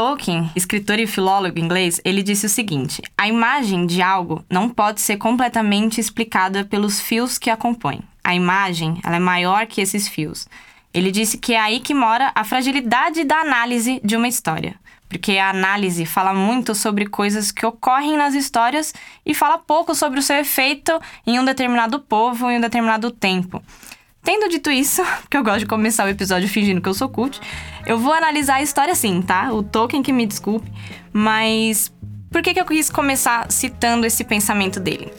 Tolkien, escritor e filólogo inglês, ele disse o seguinte: a imagem de algo não pode ser completamente explicada pelos fios que a compõem. A imagem ela é maior que esses fios. Ele disse que é aí que mora a fragilidade da análise de uma história. Porque a análise fala muito sobre coisas que ocorrem nas histórias e fala pouco sobre o seu efeito em um determinado povo, em um determinado tempo. Tendo dito isso, porque eu gosto de começar o episódio fingindo que eu sou cult, eu vou analisar a história sim, tá? O Tolkien que me desculpe, mas por que, que eu quis começar citando esse pensamento dele?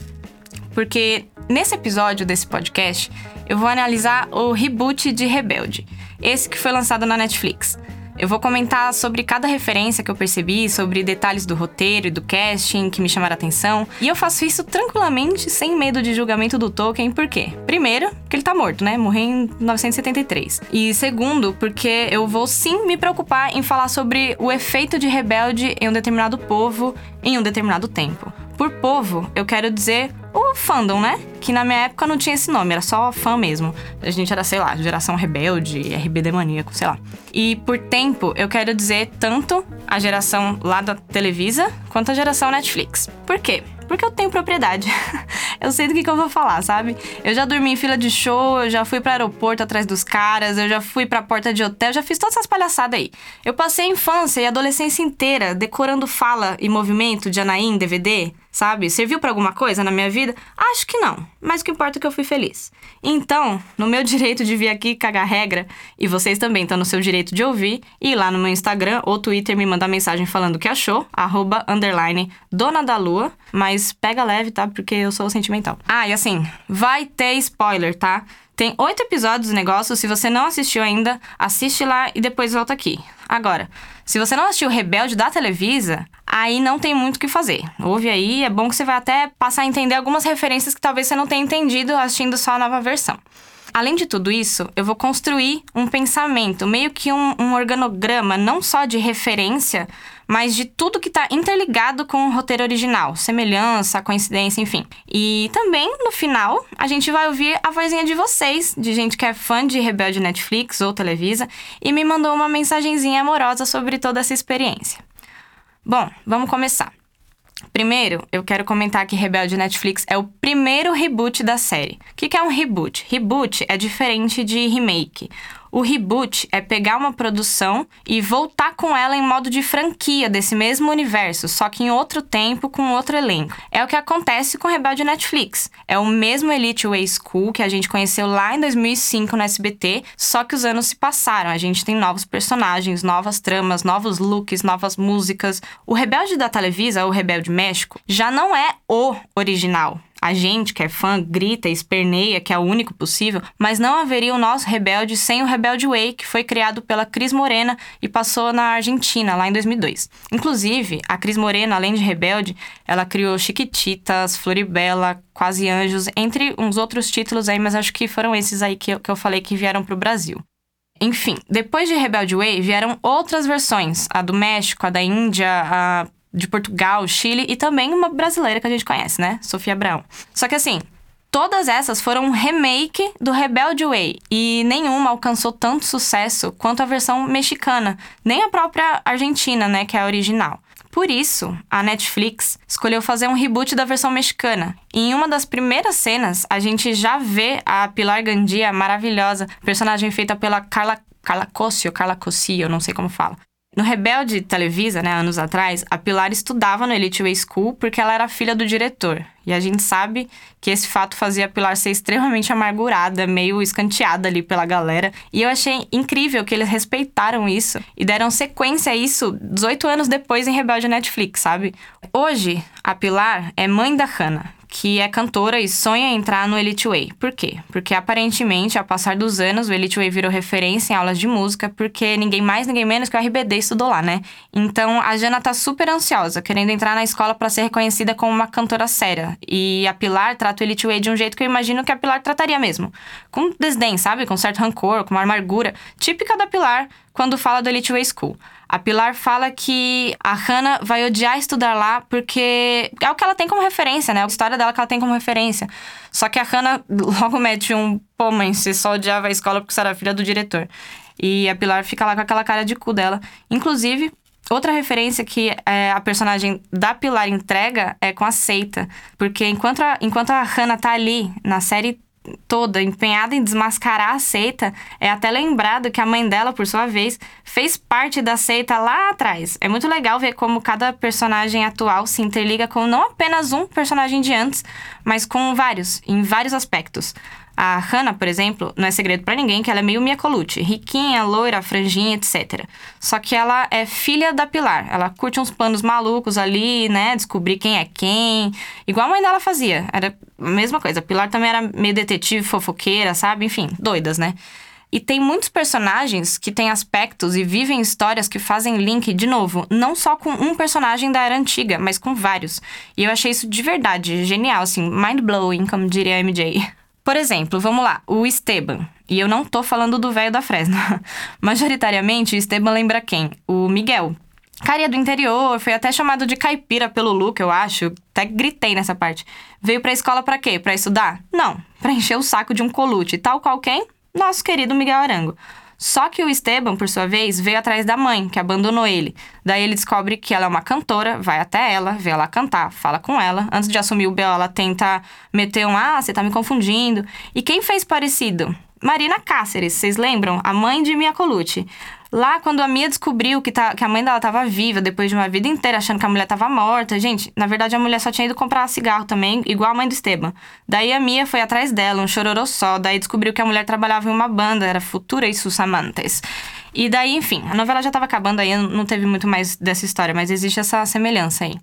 Porque nesse episódio desse podcast, eu vou analisar o reboot de Rebelde, esse que foi lançado na Netflix. Eu vou comentar sobre cada referência que eu percebi, sobre detalhes do roteiro e do casting que me chamaram a atenção. E eu faço isso tranquilamente, sem medo de julgamento do Tolkien, por quê? Primeiro, porque ele tá morto, né? Morreu em 1973. E segundo, porque eu vou sim me preocupar em falar sobre o efeito de rebelde em um determinado povo em um determinado tempo. Por povo, eu quero dizer o fandom, né? Que na minha época não tinha esse nome, era só fã mesmo. A gente era, sei lá, geração rebelde, RBD maníaco, sei lá. E por tempo, eu quero dizer tanto a geração lá da Televisa quanto a geração Netflix. Por quê? Porque eu tenho propriedade. eu sei do que, que eu vou falar, sabe? Eu já dormi em fila de show, eu já fui para aeroporto atrás dos caras, eu já fui pra porta de hotel, já fiz todas essas palhaçadas aí. Eu passei a infância e a adolescência inteira decorando fala e movimento de Anaim, DVD, sabe? Serviu para alguma coisa na minha vida? Acho que não, mas o que importa é que eu fui feliz. Então, no meu direito de vir aqui cagar regra, e vocês também estão no seu direito de ouvir, ir lá no meu Instagram ou Twitter me mandar mensagem falando o que achou, arroba, underline, dona da lua, mas pega leve, tá? Porque eu sou sentimental. Ah, e assim, vai ter spoiler, tá? Tem oito episódios do negócio, se você não assistiu ainda, assiste lá e depois volta aqui. Agora, se você não assistiu Rebelde da Televisa, aí não tem muito o que fazer. Ouve aí, é bom que você vai até passar a entender algumas referências que talvez você não tenha entendido assistindo só a nova versão. Além de tudo isso, eu vou construir um pensamento, meio que um, um organograma, não só de referência, mas de tudo que está interligado com o roteiro original, semelhança, coincidência, enfim. E também, no final, a gente vai ouvir a vozinha de vocês, de gente que é fã de Rebelde Netflix ou Televisa, e me mandou uma mensagenzinha amorosa sobre toda essa experiência. Bom, vamos começar. Primeiro, eu quero comentar que Rebelde Netflix é o primeiro reboot da série. O que é um reboot? Reboot é diferente de remake. O reboot é pegar uma produção e voltar com ela em modo de franquia desse mesmo universo, só que em outro tempo, com outro elenco. É o que acontece com Rebelde Netflix. É o mesmo Elite Way School que a gente conheceu lá em 2005 no SBT, só que os anos se passaram. A gente tem novos personagens, novas tramas, novos looks, novas músicas. O Rebelde da Televisa, o Rebelde México, já não é o original a gente, que é fã, grita e esperneia que é o único possível, mas não haveria o nosso Rebelde sem o Rebelde Way, que foi criado pela Cris Morena e passou na Argentina, lá em 2002. Inclusive, a Cris Morena, além de Rebelde, ela criou Chiquititas, Floribela, Quase Anjos, entre uns outros títulos aí, mas acho que foram esses aí que eu, que eu falei que vieram para o Brasil. Enfim, depois de Rebelde Way vieram outras versões, a do México, a da Índia, a de Portugal, Chile e também uma brasileira que a gente conhece, né? Sofia Abraão. Só que assim, todas essas foram um remake do Rebelde Way e nenhuma alcançou tanto sucesso quanto a versão mexicana, nem a própria Argentina, né, que é a original. Por isso, a Netflix escolheu fazer um reboot da versão mexicana. E em uma das primeiras cenas, a gente já vê a Pilar Gandia, maravilhosa, personagem feita pela Carla Carla Cossio, Carla Cossio, não sei como fala. No Rebelde Televisa, né, anos atrás, a Pilar estudava no Elite Way School porque ela era filha do diretor. E a gente sabe que esse fato fazia a Pilar ser extremamente amargurada, meio escanteada ali pela galera. E eu achei incrível que eles respeitaram isso e deram sequência a isso 18 anos depois em Rebelde Netflix, sabe? Hoje, a Pilar é mãe da Hannah, que é cantora e sonha entrar no Elite Way. Por quê? Porque aparentemente, ao passar dos anos, o Elite Way virou referência em aulas de música, porque ninguém mais, ninguém menos que o RBD estudou lá, né? Então a Jana tá super ansiosa, querendo entrar na escola para ser reconhecida como uma cantora séria. E a Pilar trata o Elite Way de um jeito que eu imagino que a Pilar trataria mesmo. Com desdém, sabe? Com certo rancor, com uma amargura, típica da Pilar quando fala do Elite Way School. A Pilar fala que a Hannah vai odiar estudar lá porque é o que ela tem como referência, né? A história dela que ela tem como referência. Só que a Hannah logo mete um, pô, mãe, você só odiava a escola porque você era filha do diretor. E a Pilar fica lá com aquela cara de cu dela. Inclusive, Outra referência que é, a personagem da Pilar entrega é com a seita. Porque enquanto a, enquanto a Hannah tá ali na série toda empenhada em desmascarar a seita, é até lembrado que a mãe dela, por sua vez, fez parte da seita lá atrás. É muito legal ver como cada personagem atual se interliga com não apenas um personagem de antes, mas com vários, em vários aspectos. A Hannah, por exemplo, não é segredo para ninguém que ela é meio Mia Colucci, riquinha, loira, franjinha, etc. Só que ela é filha da Pilar. Ela curte uns planos malucos ali, né? Descobrir quem é quem. Igual a mãe dela fazia. Era a mesma coisa. A Pilar também era meio detetive, fofoqueira, sabe? Enfim, doidas, né? E tem muitos personagens que têm aspectos e vivem histórias que fazem link, de novo, não só com um personagem da era antiga, mas com vários. E eu achei isso de verdade genial, assim, mind-blowing, como diria a MJ. Por exemplo, vamos lá, o Esteban. E eu não tô falando do velho da Fresna. Majoritariamente, o Esteban lembra quem? O Miguel. Caria do interior, foi até chamado de caipira pelo Luke, eu acho. Até gritei nessa parte. Veio pra escola para quê? Para estudar? Não, para encher o saco de um colute, tal qual quem? Nosso querido Miguel Arango. Só que o Esteban, por sua vez, veio atrás da mãe, que abandonou ele. Daí ele descobre que ela é uma cantora, vai até ela, vê ela cantar, fala com ela. Antes de assumir o B.O., ela tenta meter um: Ah, você tá me confundindo. E quem fez parecido? Marina Cáceres, vocês lembram? A mãe de Mia Colucci. Lá, quando a Mia descobriu que, tá, que a mãe dela estava viva, depois de uma vida inteira achando que a mulher estava morta, gente, na verdade a mulher só tinha ido comprar cigarro também, igual a mãe do Esteban. Daí a Mia foi atrás dela, um chororô só, daí descobriu que a mulher trabalhava em uma banda, era Futura e Sus Amantes. E daí, enfim, a novela já estava acabando aí, não teve muito mais dessa história, mas existe essa semelhança aí.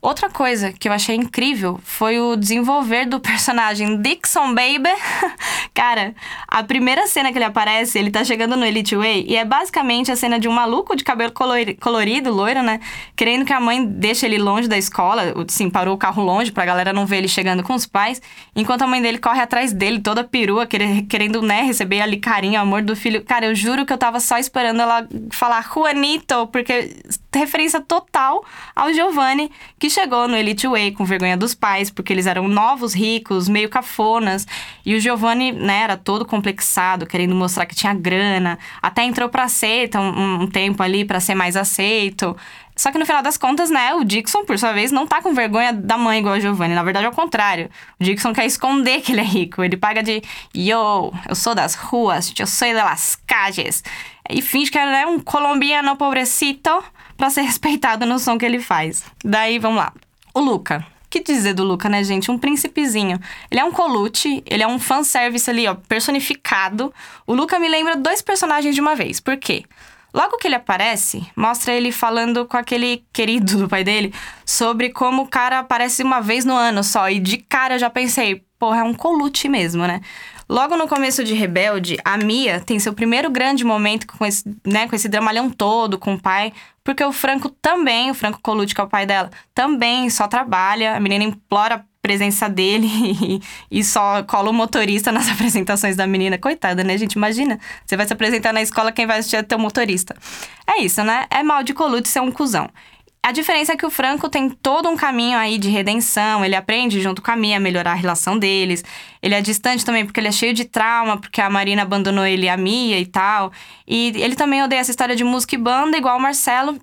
Outra coisa que eu achei incrível foi o desenvolver do personagem Dixon Baby. Cara, a primeira cena que ele aparece, ele tá chegando no Elite Way e é basicamente a cena de um maluco de cabelo colorido, loiro, né? Querendo que a mãe deixe ele longe da escola, sim, parou o carro longe pra galera não ver ele chegando com os pais, enquanto a mãe dele corre atrás dele, toda perua, querendo, né, receber ali carinho, amor do filho. Cara, eu juro que eu tava só esperando esperando ela falar Juanito, porque referência total ao Giovanni, que chegou no Elite Way com vergonha dos pais, porque eles eram novos, ricos, meio cafonas. E o Giovanni, né, era todo complexado, querendo mostrar que tinha grana. Até entrou pra seita um, um tempo ali para ser mais aceito. Só que no final das contas, né, o Dixon, por sua vez, não tá com vergonha da mãe igual a Giovanni. Na verdade, é o contrário. O Dixon quer esconder que ele é rico. Ele paga de yo, eu sou das ruas, eu sou de las calles. E finge que é né, um colombiano pobrecito para ser respeitado no som que ele faz. Daí, vamos lá. O Luca. que dizer do Luca, né, gente? Um príncipezinho. Ele é um colute, ele é um fanservice ali, ó, personificado. O Luca me lembra dois personagens de uma vez. Por quê? Logo que ele aparece, mostra ele falando com aquele querido do pai dele sobre como o cara aparece uma vez no ano só. E de cara eu já pensei, porra, é um colute mesmo, né? Logo no começo de Rebelde, a Mia tem seu primeiro grande momento com esse, né, com esse dramalhão todo com o pai, porque o Franco também, o Franco Colucci, que é o pai dela, também só trabalha. A menina implora presença dele e, e só cola o motorista nas apresentações da menina. Coitada, né, gente? Imagina, você vai se apresentar na escola, quem vai assistir é teu motorista. É isso, né? É mal de Colucci ser um cuzão. A diferença é que o Franco tem todo um caminho aí de redenção, ele aprende junto com a Mia a melhorar a relação deles. Ele é distante também porque ele é cheio de trauma, porque a Marina abandonou ele e a Mia e tal. E ele também odeia essa história de música e banda, igual o Marcelo,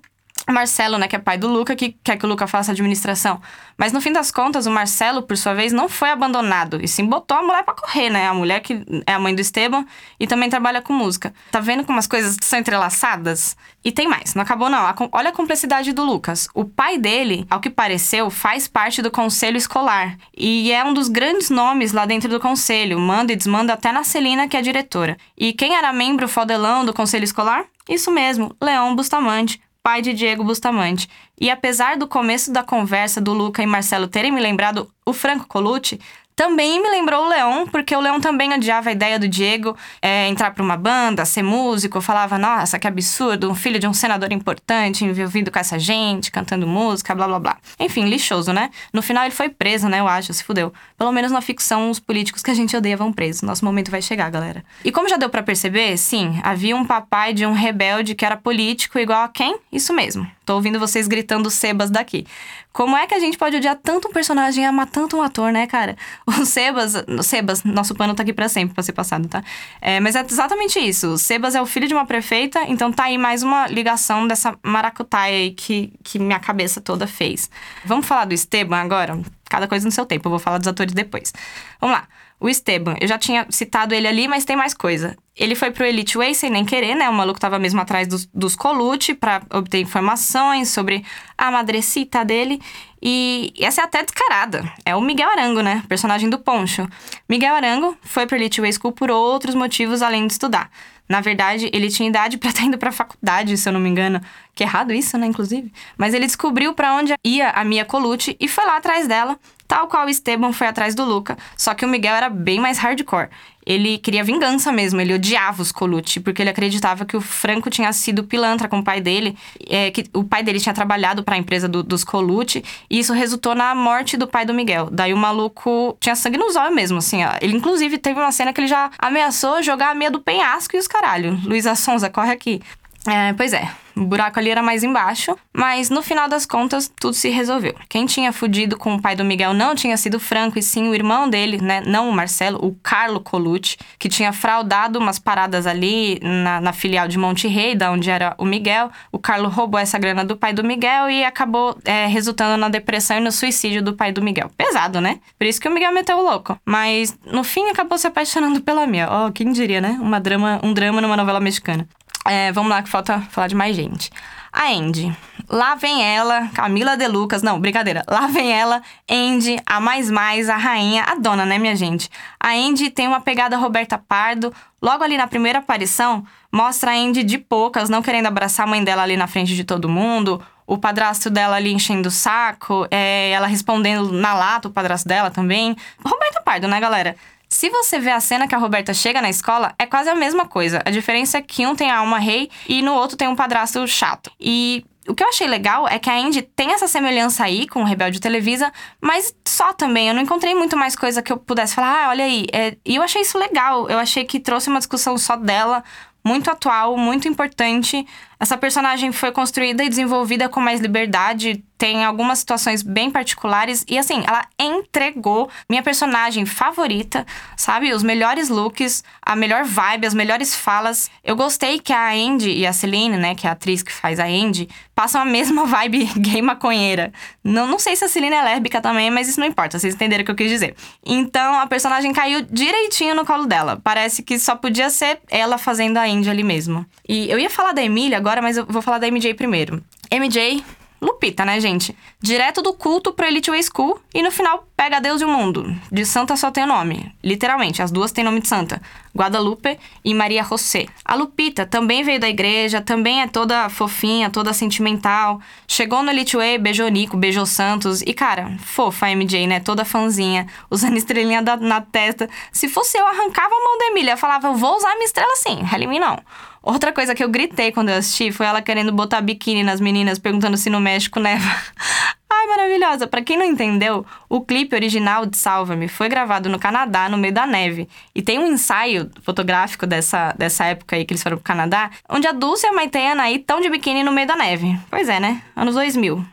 Marcelo, né, que é pai do Luca, que quer que o Luca faça administração. Mas no fim das contas, o Marcelo, por sua vez, não foi abandonado. E sim botou a mulher para correr, né? A mulher que é a mãe do Esteban e também trabalha com música. Tá vendo como as coisas são entrelaçadas? E tem mais, não acabou não. Olha a complexidade do Lucas. O pai dele, ao que pareceu, faz parte do conselho escolar. E é um dos grandes nomes lá dentro do conselho. Manda e desmanda até na Celina, que é a diretora. E quem era membro fodelão do conselho escolar? Isso mesmo, Leão Bustamante pai de Diego Bustamante. E apesar do começo da conversa do Luca e Marcelo terem me lembrado o Franco Colucci, também me lembrou o Leão, porque o Leão também odiava a ideia do Diego é, entrar para uma banda, ser músico. Falava, nossa, que absurdo, um filho de um senador importante envolvido com essa gente, cantando música, blá blá blá. Enfim, lixoso, né? No final ele foi preso, né? Eu acho, se fudeu. Pelo menos na ficção, os políticos que a gente odeia vão presos. Nosso momento vai chegar, galera. E como já deu para perceber, sim, havia um papai de um rebelde que era político igual a quem? Isso mesmo. Tô ouvindo vocês gritando sebas daqui. Como é que a gente pode odiar tanto um personagem e amar tanto um ator, né, cara? O Sebas, o Sebas, nosso pano tá aqui para sempre pra ser passado, tá? É, mas é exatamente isso. O Sebas é o filho de uma prefeita, então tá aí mais uma ligação dessa maracutaia aí que, que minha cabeça toda fez. Vamos falar do Esteban agora? Cada coisa no seu tempo, eu vou falar dos atores depois. Vamos lá. O Esteban, eu já tinha citado ele ali, mas tem mais coisa. Ele foi pro Elite Way sem nem querer, né? O maluco tava mesmo atrás dos, dos Colucci para obter informações sobre a madrecita dele. E essa é até descarada. É o Miguel Arango, né? Personagem do Poncho. Miguel Arango foi pro Elite Way School por outros motivos além de estudar. Na verdade, ele tinha idade para estar indo para faculdade, se eu não me engano. Que errado isso, né, inclusive. Mas ele descobriu para onde ia a Mia Colucci e foi lá atrás dela, tal qual Esteban foi atrás do Luca. Só que o Miguel era bem mais hardcore. Ele queria vingança mesmo, ele odiava os Colucci, porque ele acreditava que o Franco tinha sido pilantra com o pai dele, é, que o pai dele tinha trabalhado para a empresa do, dos Colucci, e isso resultou na morte do pai do Miguel. Daí o maluco tinha sangue nos olhos mesmo, assim. Ó. Ele, inclusive, teve uma cena que ele já ameaçou jogar a meia do penhasco e os caralho. Luísa Sonza, corre aqui. É, pois é, o buraco ali era mais embaixo, mas no final das contas tudo se resolveu. Quem tinha fudido com o pai do Miguel não tinha sido Franco, e sim o irmão dele, né? Não o Marcelo, o Carlo Colucci, que tinha fraudado umas paradas ali na, na filial de Monte Rei, da onde era o Miguel. O Carlo roubou essa grana do pai do Miguel e acabou é, resultando na depressão e no suicídio do pai do Miguel. Pesado, né? Por isso que o Miguel meteu o louco. Mas no fim acabou se apaixonando pela Mia. Oh, quem diria, né? Uma drama, um drama numa novela mexicana. É, vamos lá, que falta falar de mais gente. A Andy. Lá vem ela, Camila De Lucas. Não, brincadeira. Lá vem ela, Andy, a mais mais, a rainha, a dona, né, minha gente? A Andy tem uma pegada Roberta Pardo. Logo ali na primeira aparição, mostra a Andy de poucas, não querendo abraçar a mãe dela ali na frente de todo mundo. O padrasto dela ali enchendo o saco, é, ela respondendo na lata, o padrasto dela também. Roberta Pardo, né, galera? Se você vê a cena que a Roberta chega na escola, é quase a mesma coisa. A diferença é que um tem a alma rei e no outro tem um padrasto chato. E o que eu achei legal é que a Andy tem essa semelhança aí com o Rebelde Televisa, mas só também. Eu não encontrei muito mais coisa que eu pudesse falar, ah, olha aí. É... E eu achei isso legal. Eu achei que trouxe uma discussão só dela, muito atual, muito importante. Essa personagem foi construída e desenvolvida com mais liberdade, tem algumas situações bem particulares e assim, ela entregou minha personagem favorita, sabe? Os melhores looks, a melhor vibe, as melhores falas. Eu gostei que a Andy e a Celine, né, que é a atriz que faz a Andy, passam a mesma vibe gay maconheira. Não, não sei se a Celine é lésbica também, mas isso não importa, vocês entenderam o que eu quis dizer. Então, a personagem caiu direitinho no colo dela. Parece que só podia ser ela fazendo a Andy ali mesmo. E eu ia falar da Emília agora, mas eu vou falar da MJ primeiro. MJ Lupita, né, gente? Direto do culto pro Elite Way School e no final pega Deus e o mundo. De santa só tem o nome. Literalmente, as duas têm nome de santa. Guadalupe e Maria José. A Lupita também veio da igreja, também é toda fofinha, toda sentimental. Chegou no Elite Way, beijou Nico, beijou Santos. E, cara, fofa a MJ, né? Toda fanzinha, usando estrelinha da, na testa. Se fosse eu, arrancava a mão da Emília. Falava, eu vou usar minha estrela sim, Helen não. Outra coisa que eu gritei quando eu assisti foi ela querendo botar biquíni nas meninas, perguntando se no México neva. Ai, maravilhosa! Para quem não entendeu, o clipe original de Salva-me foi gravado no Canadá, no meio da neve. E tem um ensaio fotográfico dessa, dessa época aí que eles foram pro Canadá, onde a Dulce e a Maite e a Anaí estão de biquíni no meio da neve. Pois é, né? Anos 2000.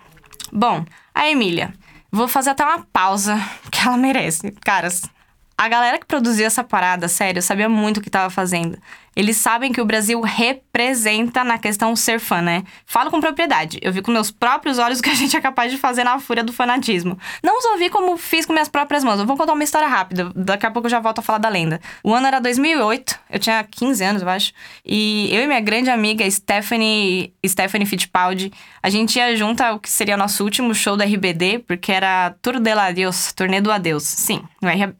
Bom, a Emília. Vou fazer até uma pausa, que ela merece. Caras, a galera que produziu essa parada, sério, sabia muito o que tava fazendo. Eles sabem que o Brasil representa na questão ser fã, né? Falo com propriedade. Eu vi com meus próprios olhos o que a gente é capaz de fazer na fúria do fanatismo. Não só vi como fiz com minhas próprias mãos. Eu vou contar uma história rápida. Daqui a pouco eu já volto a falar da lenda. O ano era 2008. Eu tinha 15 anos, eu acho. E eu e minha grande amiga Stephanie, Stephanie Fittipaldi, a gente ia junto ao que seria nosso último show da RBD, porque era Tour de la Deus, Turnê do Adeus. Sim,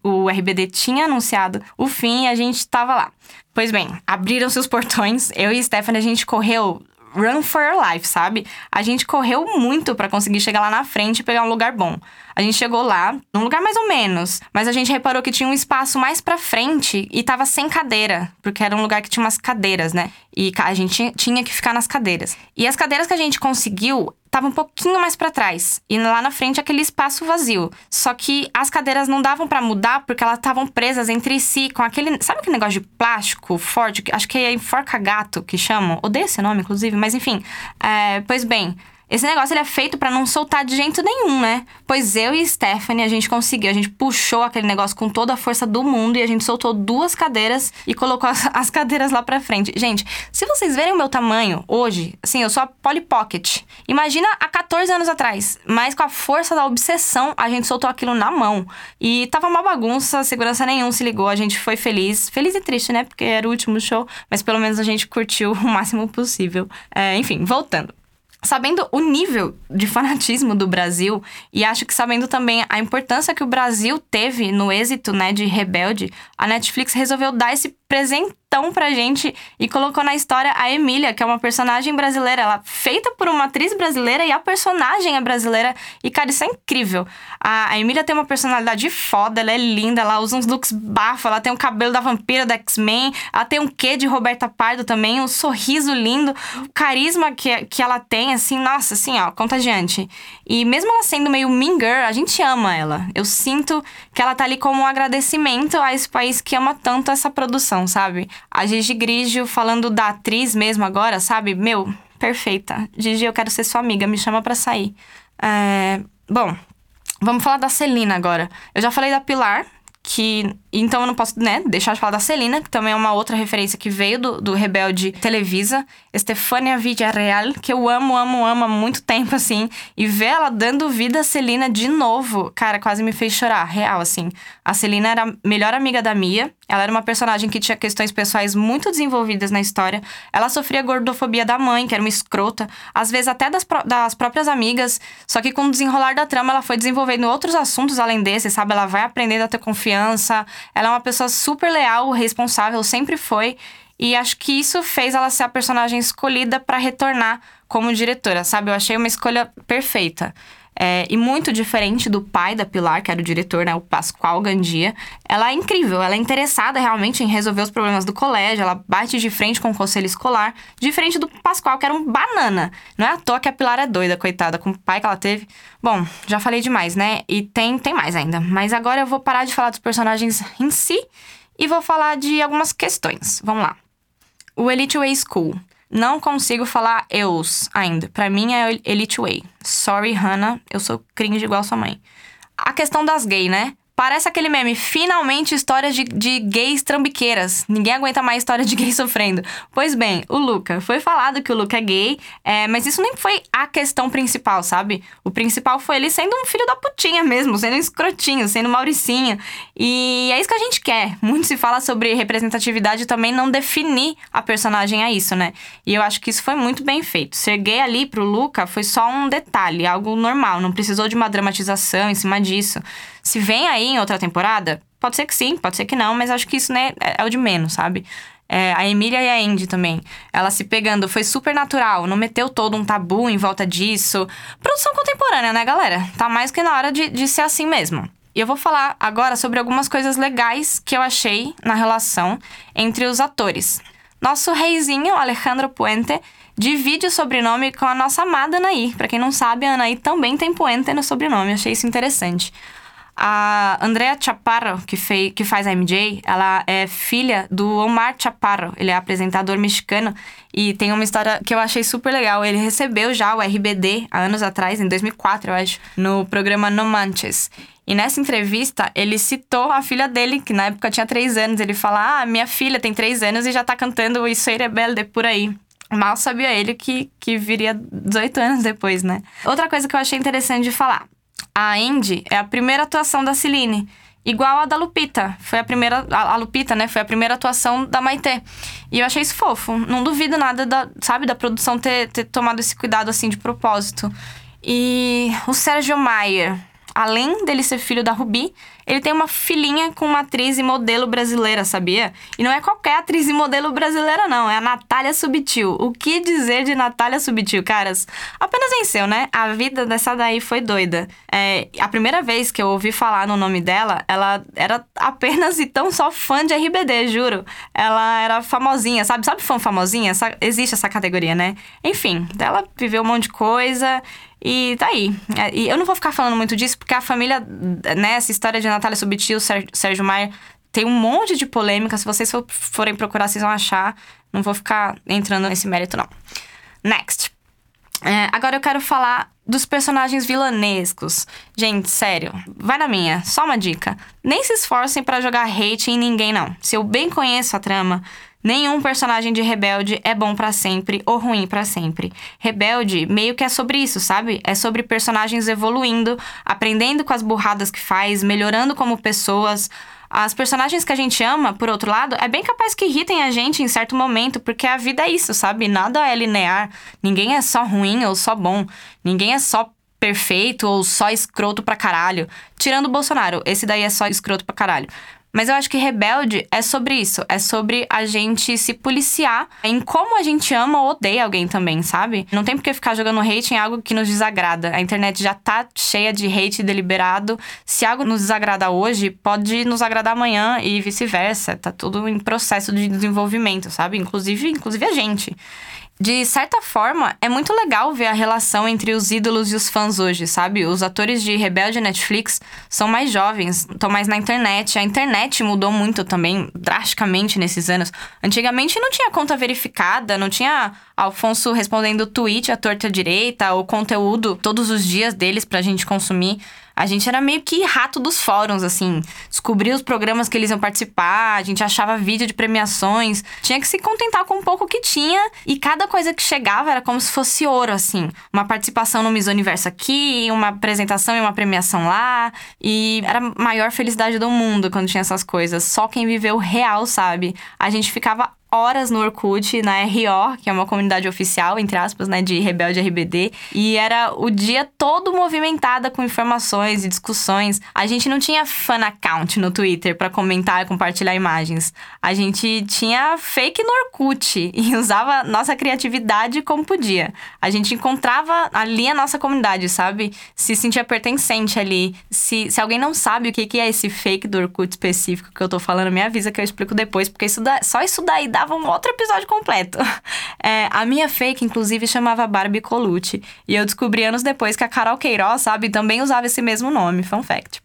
o RBD tinha anunciado o fim e a gente tava lá. Pois bem, abriram seus portões. Eu e Stephanie, a gente correu run for your life, sabe? A gente correu muito para conseguir chegar lá na frente e pegar um lugar bom. A gente chegou lá, num lugar mais ou menos, mas a gente reparou que tinha um espaço mais para frente e tava sem cadeira, porque era um lugar que tinha umas cadeiras, né? E a gente tinha que ficar nas cadeiras. E as cadeiras que a gente conseguiu tava um pouquinho mais para trás e lá na frente aquele espaço vazio. Só que as cadeiras não davam para mudar porque elas estavam presas entre si com aquele, sabe aquele negócio de plástico forte, acho que é enforca gato que chamam. Odeio esse nome inclusive, mas enfim. É, pois bem, Esse negócio ele é feito para não soltar de jeito nenhum, né? Pois eu e Stephanie, a gente conseguiu. A gente puxou aquele negócio com toda a força do mundo e a gente soltou duas cadeiras e colocou as, as cadeiras lá pra frente. Gente, se vocês verem o meu tamanho hoje, assim, eu sou a Polly Pocket. Imagina há 14 anos atrás. Mas com a força da obsessão, a gente soltou aquilo na mão. E tava uma bagunça, segurança nenhum se ligou. A gente foi feliz. Feliz e triste, né? Porque era o último show. Mas pelo menos a gente curtiu o máximo possível. É, enfim, voltando sabendo o nível de fanatismo do Brasil e acho que sabendo também a importância que o Brasil teve no êxito, né, de Rebelde, a Netflix resolveu dar esse presentão pra gente e colocou na história a Emília, que é uma personagem brasileira, ela feita por uma atriz brasileira e a personagem é brasileira. E, cara, isso é incrível. A, a Emília tem uma personalidade foda, ela é linda, ela usa uns looks bafo, ela tem o cabelo da vampira da X-Men, ela tem um quê de Roberta Pardo também, um sorriso lindo, o carisma que, que ela tem, assim, nossa, assim, ó, contagiante. E mesmo ela sendo meio mean girl, a gente ama ela. Eu sinto que ela tá ali como um agradecimento a esse país que ama tanto essa produção sabe? A Gigi Grigio falando da atriz mesmo agora, sabe? Meu, perfeita. Gigi, eu quero ser sua amiga, me chama pra sair. É... Bom, vamos falar da Celina agora. Eu já falei da Pilar, que então eu não posso, né, deixar de falar da Celina, que também é uma outra referência que veio do, do Rebelde Televisa. Estefânia Villarreal, que eu amo, amo, amo há muito tempo, assim. E ver ela dando vida a Celina de novo, cara, quase me fez chorar, real, assim. A Celina era a melhor amiga da Mia. Ela era uma personagem que tinha questões pessoais muito desenvolvidas na história. Ela sofria gordofobia da mãe, que era uma escrota. Às vezes até das, das próprias amigas. Só que com o desenrolar da trama, ela foi desenvolvendo outros assuntos além desse, sabe? Ela vai aprendendo a ter confiança ela é uma pessoa super leal, responsável, sempre foi. E acho que isso fez ela ser a personagem escolhida para retornar como diretora, sabe? Eu achei uma escolha perfeita. É, e muito diferente do pai da Pilar, que era o diretor, né, o Pascoal Gandia. Ela é incrível, ela é interessada realmente em resolver os problemas do colégio, ela bate de frente com o conselho escolar, diferente do Pascoal, que era um banana. Não é à toa que a Pilar é doida, coitada, com o pai que ela teve. Bom, já falei demais, né? E tem, tem mais ainda. Mas agora eu vou parar de falar dos personagens em si e vou falar de algumas questões. Vamos lá. O Elite Way School. Não consigo falar eus ainda. Para mim é Elite Way. Sorry, Hannah, eu sou cringe igual sua mãe. A questão das gays, né? Parece aquele meme, finalmente histórias de, de gays trambiqueiras. Ninguém aguenta mais história de gay sofrendo. Pois bem, o Luca. Foi falado que o Luca é gay, é, mas isso nem foi a questão principal, sabe? O principal foi ele sendo um filho da putinha mesmo, sendo um escrotinho, sendo mauricinho. E é isso que a gente quer. Muito se fala sobre representatividade também não definir a personagem a isso, né? E eu acho que isso foi muito bem feito. Ser gay ali pro Luca foi só um detalhe, algo normal. Não precisou de uma dramatização em cima disso. Se vem aí em outra temporada, pode ser que sim, pode ser que não, mas acho que isso né, é, é o de menos, sabe? É, a Emília e a Andy também. Ela se pegando, foi super natural, não meteu todo um tabu em volta disso. Produção contemporânea, né, galera? Tá mais que na hora de, de ser assim mesmo. E eu vou falar agora sobre algumas coisas legais que eu achei na relação entre os atores. Nosso reizinho, Alejandro Puente, divide o sobrenome com a nossa amada Anaí. Para quem não sabe, a Anaí também tem Puente no sobrenome, achei isso interessante. A Andrea Chaparro, que, que faz a MJ, ela é filha do Omar Chaparro. Ele é apresentador mexicano e tem uma história que eu achei super legal. Ele recebeu já o RBD há anos atrás, em 2004, eu acho, no programa No Manches. E nessa entrevista, ele citou a filha dele, que na época tinha três anos. Ele fala: Ah, minha filha tem três anos e já tá cantando Isso Rebelde por aí. Mal sabia ele que, que viria 18 anos depois, né? Outra coisa que eu achei interessante de falar a Andy é a primeira atuação da Celine. Igual a da Lupita. Foi a primeira. A, Lupita, né? Foi a primeira atuação da Maitê. E eu achei isso fofo. Não duvido nada da, sabe, da produção ter, ter tomado esse cuidado assim de propósito. E o Sérgio Maier, além dele ser filho da Rubi, ele tem uma filhinha com uma atriz e modelo brasileira, sabia? E não é qualquer atriz e modelo brasileira, não. É a Natália Subtil. O que dizer de Natália Subtil, caras? Apenas venceu, né? A vida dessa daí foi doida. É, a primeira vez que eu ouvi falar no nome dela, ela era apenas e tão só fã de RBD, juro. Ela era famosinha, sabe? Sabe fã famosinha? Essa, existe essa categoria, né? Enfim, ela viveu um monte de coisa. E tá aí. É, e eu não vou ficar falando muito disso, porque a família, né, essa história de Natália Subtil, Sérgio Maia, tem um monte de polêmica. Se vocês forem procurar, vocês vão achar. Não vou ficar entrando nesse mérito, não. Next. É, agora eu quero falar dos personagens vilanescos. Gente, sério, vai na minha, só uma dica. Nem se esforcem para jogar hate em ninguém, não. Se eu bem conheço a trama, Nenhum personagem de Rebelde é bom para sempre ou ruim para sempre. Rebelde meio que é sobre isso, sabe? É sobre personagens evoluindo, aprendendo com as burradas que faz, melhorando como pessoas. As personagens que a gente ama, por outro lado, é bem capaz que irritem a gente em certo momento, porque a vida é isso, sabe? Nada é linear. Ninguém é só ruim ou só bom. Ninguém é só perfeito ou só escroto pra caralho. Tirando o Bolsonaro, esse daí é só escroto pra caralho. Mas eu acho que Rebelde é sobre isso. É sobre a gente se policiar em como a gente ama ou odeia alguém também, sabe? Não tem por que ficar jogando hate em algo que nos desagrada. A internet já tá cheia de hate deliberado. Se algo nos desagrada hoje, pode nos agradar amanhã e vice-versa. Tá tudo em processo de desenvolvimento, sabe? Inclusive, inclusive a gente de certa forma, é muito legal ver a relação entre os ídolos e os fãs hoje, sabe? Os atores de Rebelde Netflix são mais jovens, estão mais na internet. A internet mudou muito também, drasticamente nesses anos. Antigamente não tinha conta verificada, não tinha Alfonso respondendo tweet à torta direita, o conteúdo todos os dias deles pra gente consumir. A gente era meio que rato dos fóruns, assim. Descobria os programas que eles iam participar, a gente achava vídeo de premiações. Tinha que se contentar com um pouco que tinha. E cada coisa que chegava era como se fosse ouro, assim. Uma participação no Miss Universo aqui, uma apresentação e uma premiação lá. E era a maior felicidade do mundo quando tinha essas coisas. Só quem viveu real sabe. A gente ficava horas no Orkut, na RO, que é uma comunidade oficial, entre aspas, né, de Rebelde RBD, e era o dia todo movimentada com informações e discussões. A gente não tinha fan account no Twitter para comentar e compartilhar imagens. A gente tinha fake no Orkut e usava nossa criatividade como podia. A gente encontrava ali a nossa comunidade, sabe? Se sentia pertencente ali. Se, se alguém não sabe o que, que é esse fake do Orkut específico que eu tô falando, me avisa que eu explico depois, porque isso dá, só isso daí dá dava um outro episódio completo. É, a minha fake, inclusive, chamava Barbie Colucci. E eu descobri anos depois que a Carol Queiroz, sabe, também usava esse mesmo nome. Fun fact.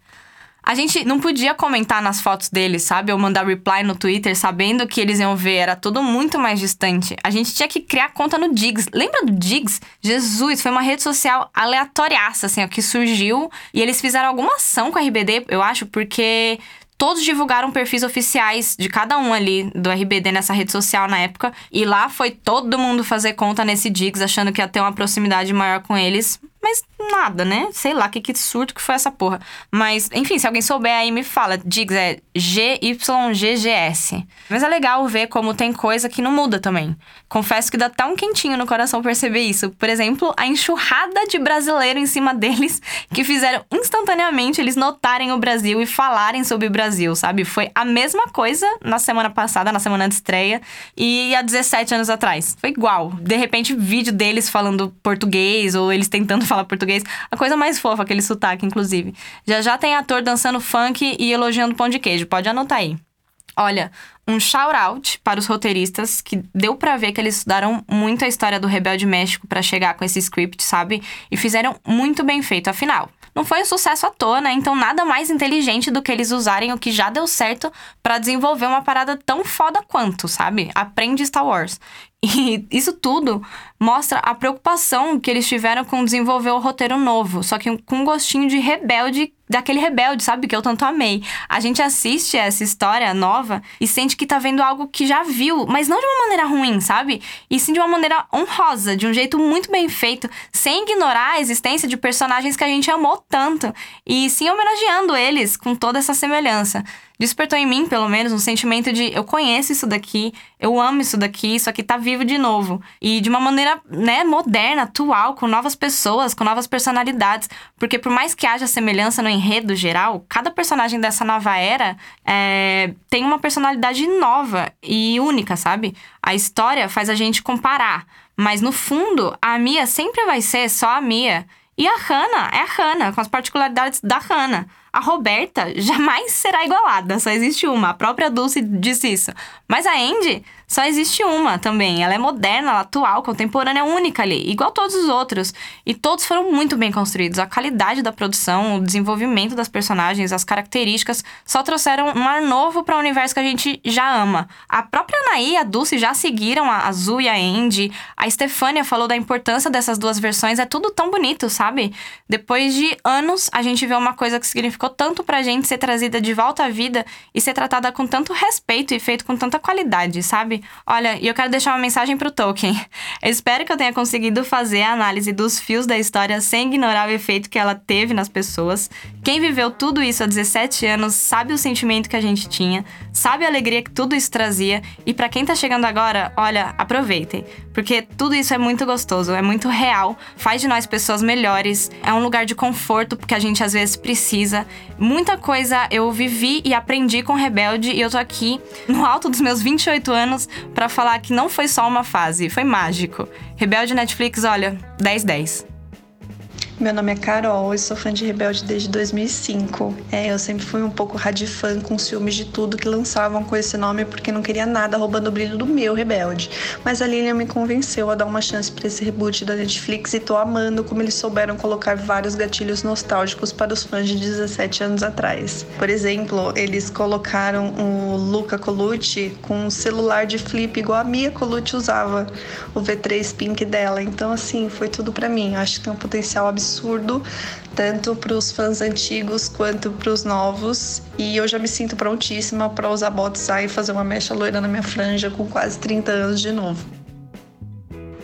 A gente não podia comentar nas fotos deles, sabe? Ou mandar reply no Twitter sabendo que eles iam ver. Era tudo muito mais distante. A gente tinha que criar conta no Diggs. Lembra do Diggs? Jesus, foi uma rede social aleatoriaça, assim, ó, que surgiu. E eles fizeram alguma ação com a RBD, eu acho, porque todos divulgaram perfis oficiais de cada um ali do RBD nessa rede social na época. E lá foi todo mundo fazer conta nesse Diggs, achando que ia ter uma proximidade maior com eles. Mas nada, né? Sei lá que, que surto que foi essa porra. Mas, enfim, se alguém souber aí me fala. Diggs é G-Y-G-G-S. Mas é legal ver como tem coisa que não muda também. Confesso que dá até um quentinho no coração perceber isso. Por exemplo, a enxurrada de brasileiro em cima deles que fizeram instantaneamente eles notarem o Brasil e falarem sobre o Brasil, sabe? Foi a mesma coisa na semana passada, na semana de estreia, e há 17 anos atrás. Foi igual. De repente, vídeo deles falando português ou eles tentando fala português. A coisa mais fofa, aquele sotaque, inclusive. Já já tem ator dançando funk e elogiando pão de queijo. Pode anotar aí. Olha, um shout-out para os roteiristas, que deu para ver que eles estudaram muito a história do Rebelde México para chegar com esse script, sabe? E fizeram muito bem feito, afinal. Não foi um sucesso à toa, né? Então nada mais inteligente do que eles usarem o que já deu certo para desenvolver uma parada tão foda quanto, sabe? Aprende Star Wars. E isso tudo mostra a preocupação que eles tiveram com desenvolver o roteiro novo, só que com um gostinho de rebelde, daquele rebelde, sabe? Que eu tanto amei. A gente assiste essa história nova e sente que tá vendo algo que já viu, mas não de uma maneira ruim, sabe? E sim de uma maneira honrosa, de um jeito muito bem feito, sem ignorar a existência de personagens que a gente amou tanto, e sim homenageando eles com toda essa semelhança despertou em mim, pelo menos, um sentimento de eu conheço isso daqui, eu amo isso daqui, isso aqui tá vivo de novo. E de uma maneira, né, moderna, atual, com novas pessoas, com novas personalidades. Porque por mais que haja semelhança no enredo geral, cada personagem dessa nova era é, tem uma personalidade nova e única, sabe? A história faz a gente comparar. Mas no fundo, a Mia sempre vai ser só a Mia. E a Hannah é a Hannah, com as particularidades da Hannah. A Roberta jamais será igualada, só existe uma. A própria Dulce disse isso. Mas a Andy só existe uma também. Ela é moderna, ela é atual, contemporânea, única ali, igual todos os outros. E todos foram muito bem construídos. A qualidade da produção, o desenvolvimento das personagens, as características só trouxeram um ar novo para o universo que a gente já ama. A própria Anaí e a Dulce já seguiram a Azul e a Andy. A Stefania falou da importância dessas duas versões. É tudo tão bonito, sabe? Depois de anos, a gente vê uma coisa que significou tanto pra gente ser trazida de volta à vida e ser tratada com tanto respeito e feito com tanta qualidade, sabe? Olha, e eu quero deixar uma mensagem pro Tolkien. Espero que eu tenha conseguido fazer a análise dos fios da história sem ignorar o efeito que ela teve nas pessoas. Quem viveu tudo isso há 17 anos sabe o sentimento que a gente tinha, sabe a alegria que tudo isso trazia, e para quem tá chegando agora, olha, aproveitem, porque tudo isso é muito gostoso, é muito real, faz de nós pessoas melhores, é um lugar de conforto porque a gente às vezes precisa. Muita coisa eu vivi e aprendi com Rebelde e eu tô aqui no alto dos meus 28 anos para falar que não foi só uma fase, foi mágico. Rebelde Netflix, olha, 10-10. Meu nome é Carol e sou fã de Rebelde desde 2005. É, eu sempre fui um pouco radifã com ciúmes de tudo que lançavam com esse nome porque não queria nada roubando o brilho do meu Rebelde. Mas a Lilian me convenceu a dar uma chance para esse reboot da Netflix e tô amando como eles souberam colocar vários gatilhos nostálgicos para os fãs de 17 anos atrás. Por exemplo, eles colocaram o Luca Colucci com um celular de flip igual a Mia Colucci usava, o V3 Pink dela. Então, assim, foi tudo para mim. Acho que tem um potencial absurdo absurdo, tanto para os fãs antigos quanto para os novos. E eu já me sinto prontíssima para usar botsai e fazer uma mecha loira na minha franja com quase 30 anos de novo.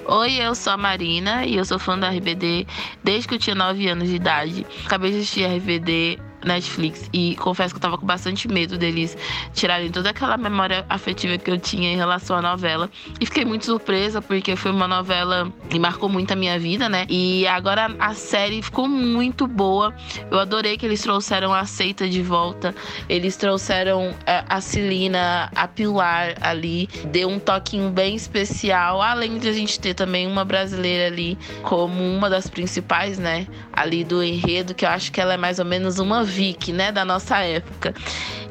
Oi, eu sou a Marina e eu sou fã da RBD desde que eu tinha 9 anos de idade. Acabei de assistir a RBD Netflix e confesso que eu tava com bastante medo deles tirarem toda aquela memória afetiva que eu tinha em relação à novela. E fiquei muito surpresa porque foi uma novela que marcou muito a minha vida, né? E agora a série ficou muito boa. Eu adorei que eles trouxeram a Seita de volta. Eles trouxeram é, a Celina, a Pilar ali. Deu um toquinho bem especial. Além de a gente ter também uma brasileira ali como uma das principais, né? Ali do enredo, que eu acho que ela é mais ou menos uma Vic, né, da nossa época.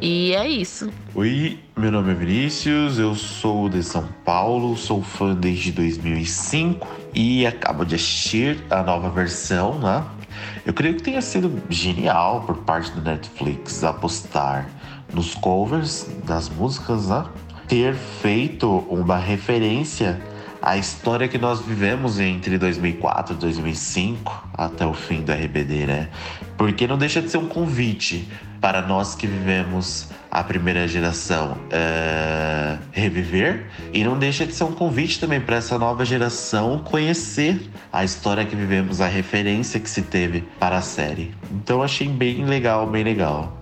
E é isso. Oi, meu nome é Vinícius, eu sou de São Paulo, sou fã desde 2005 e acabo de assistir a nova versão, né? Eu creio que tenha sido genial por parte do Netflix apostar nos covers das músicas, né? Ter feito uma referência à história que nós vivemos entre 2004 e 2005 até o fim do RBD, né? Porque não deixa de ser um convite para nós que vivemos a primeira geração uh, reviver e não deixa de ser um convite também para essa nova geração conhecer a história que vivemos, a referência que se teve para a série. Então achei bem legal, bem legal.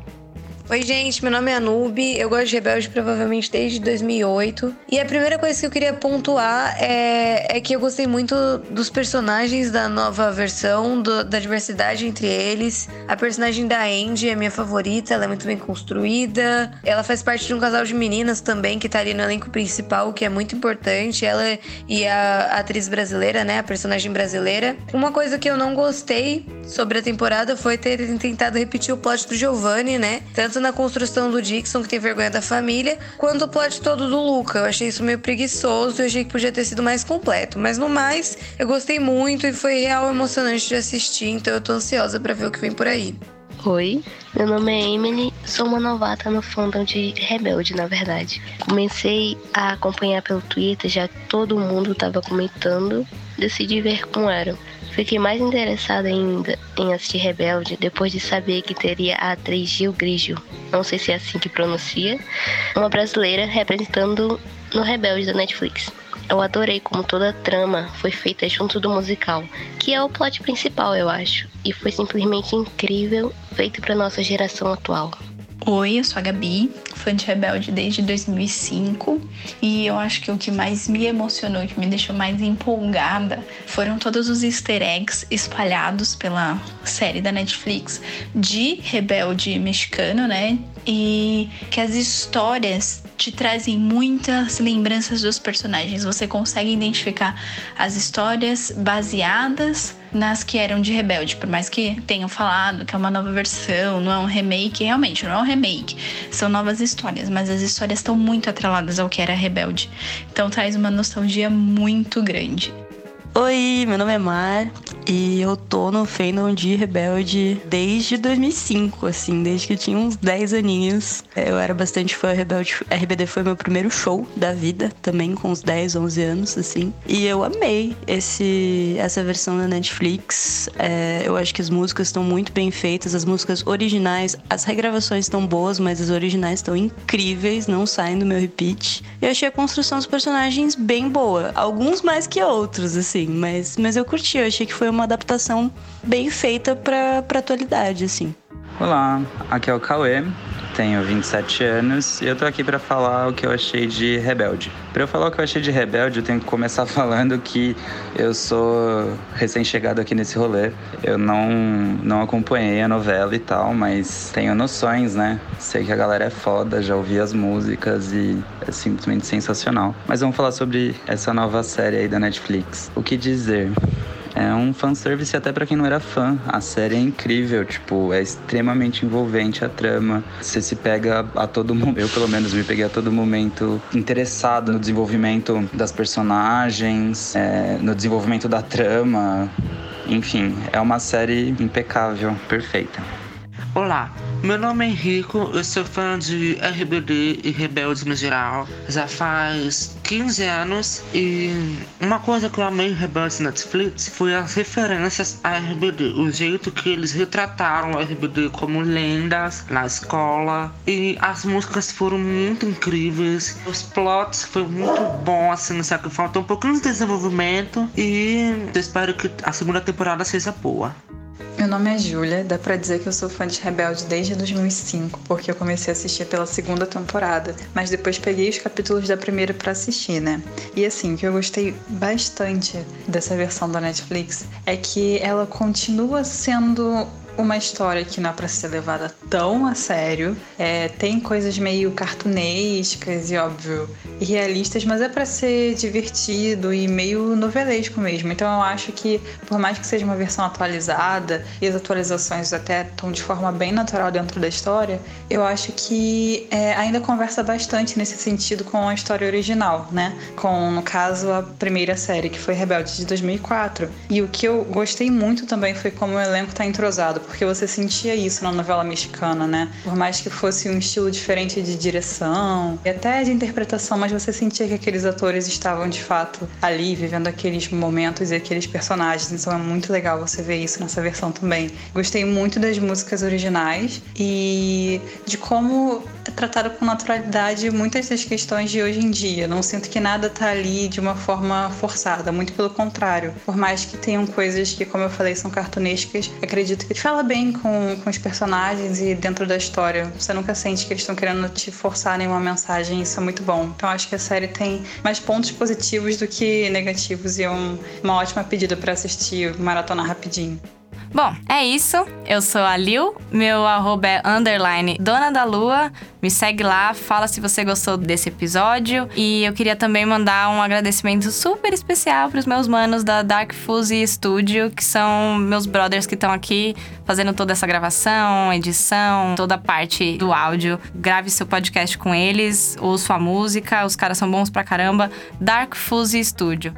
Oi, gente, meu nome é Anube, eu gosto de Rebelde provavelmente desde 2008. E a primeira coisa que eu queria pontuar é, é que eu gostei muito dos personagens da nova versão, do, da diversidade entre eles. A personagem da Andy é minha favorita, ela é muito bem construída. Ela faz parte de um casal de meninas também que tá ali no elenco principal, o que é muito importante. Ela e a atriz brasileira, né, a personagem brasileira. Uma coisa que eu não gostei sobre a temporada foi ter tentado repetir o plot do Giovanni, né? Tanto tanto na construção do Dixon, que tem vergonha da família, quanto o plot todo do Luca. Eu achei isso meio preguiçoso e achei que podia ter sido mais completo. Mas no mais, eu gostei muito e foi real emocionante de assistir, então eu tô ansiosa para ver o que vem por aí. Oi, meu nome é Emily, sou uma novata no fandom de Rebelde, na verdade. Comecei a acompanhar pelo Twitter, já todo mundo tava comentando, decidi ver como era. Fiquei mais interessada ainda em assistir Rebelde depois de saber que teria a atriz Gil Grigio, não sei se é assim que pronuncia, uma brasileira representando no Rebelde da Netflix. Eu adorei como toda a trama foi feita junto do musical, que é o plot principal, eu acho, e foi simplesmente incrível, feito para nossa geração atual. Oi, eu sou a Gabi, fã de Rebelde desde 2005 e eu acho que o que mais me emocionou que me deixou mais empolgada foram todos os easter eggs espalhados pela série da Netflix de Rebelde mexicano, né? E que as histórias te trazem muitas lembranças dos personagens. Você consegue identificar as histórias baseadas nas que eram de Rebelde. Por mais que tenham falado que é uma nova versão, não é um remake, realmente não é um remake. São novas histórias, mas as histórias estão muito atreladas ao que era Rebelde. Então traz uma nostalgia muito grande. Oi, meu nome é Mar e eu tô no fandom de Rebelde desde 2005, assim, desde que eu tinha uns 10 aninhos. Eu era bastante fã Rebelde. RBD foi meu primeiro show da vida, também com uns 10, 11 anos, assim. E eu amei esse, essa versão da Netflix. É, eu acho que as músicas estão muito bem feitas, as músicas originais, as regravações estão boas, mas as originais estão incríveis, não saem do meu repeat. Eu achei a construção dos personagens bem boa, alguns mais que outros, assim assim, mas, mas eu curti, eu achei que foi uma adaptação bem feita pra, pra atualidade, assim. Olá, aqui é o Cauê, tenho 27 anos e eu tô aqui para falar o que eu achei de Rebelde. Para eu falar o que eu achei de Rebelde, eu tenho que começar falando que eu sou recém-chegado aqui nesse rolê. Eu não, não acompanhei a novela e tal, mas tenho noções, né? Sei que a galera é foda, já ouvi as músicas e é simplesmente sensacional. Mas vamos falar sobre essa nova série aí da Netflix. O que dizer? É um fanservice até para quem não era fã. A série é incrível, tipo, é extremamente envolvente a trama. Você se pega a todo momento, eu pelo menos me peguei a todo momento interessado no desenvolvimento das personagens, é, no desenvolvimento da trama. Enfim, é uma série impecável, perfeita. Olá, meu nome é Henrico, eu sou fã de RBD e Rebeldes no geral já faz 15 anos e uma coisa que eu amei em Rebeldes Netflix foi as referências a RBD, o jeito que eles retrataram o RBD como lendas na escola e as músicas foram muito incríveis, os plots foi muito bom assim, só que faltou um pouquinho de desenvolvimento e eu espero que a segunda temporada seja boa. Meu nome é Júlia, dá pra dizer que eu sou fã de Rebelde desde 2005, porque eu comecei a assistir pela segunda temporada, mas depois peguei os capítulos da primeira para assistir, né? E assim, o que eu gostei bastante dessa versão da Netflix é que ela continua sendo uma história que não é para ser levada tão a sério. É, tem coisas meio cartunescas e, óbvio, irrealistas, mas é para ser divertido e meio novelesco mesmo. Então eu acho que, por mais que seja uma versão atualizada e as atualizações até estão de forma bem natural dentro da história, eu acho que é, ainda conversa bastante nesse sentido com a história original, né? Com, no caso, a primeira série, que foi Rebelde de 2004. E o que eu gostei muito também foi como o elenco tá entrosado porque você sentia isso na novela mexicana, né? Por mais que fosse um estilo diferente de direção e até de interpretação, mas você sentia que aqueles atores estavam de fato ali, vivendo aqueles momentos e aqueles personagens. Então é muito legal você ver isso nessa versão também. Gostei muito das músicas originais e de como é tratado com naturalidade muitas das questões de hoje em dia. Não sinto que nada tá ali de uma forma forçada, muito pelo contrário. Por mais que tenham coisas que, como eu falei, são cartunescas, acredito que fala bem com, com os personagens e dentro da história. Você nunca sente que eles estão querendo te forçar nenhuma mensagem, isso é muito bom. Então acho que a série tem mais pontos positivos do que negativos e é um, uma ótima pedida para assistir maratona rapidinho. Bom, é isso. Eu sou a Lil, meu arroba é underline Dona da Lua. Me segue lá, fala se você gostou desse episódio. E eu queria também mandar um agradecimento super especial para os meus manos da Dark Fuzzy Studio, que são meus brothers que estão aqui fazendo toda essa gravação, edição, toda a parte do áudio. Grave seu podcast com eles, ouça a música, os caras são bons pra caramba. Dark Fuzzy Studio.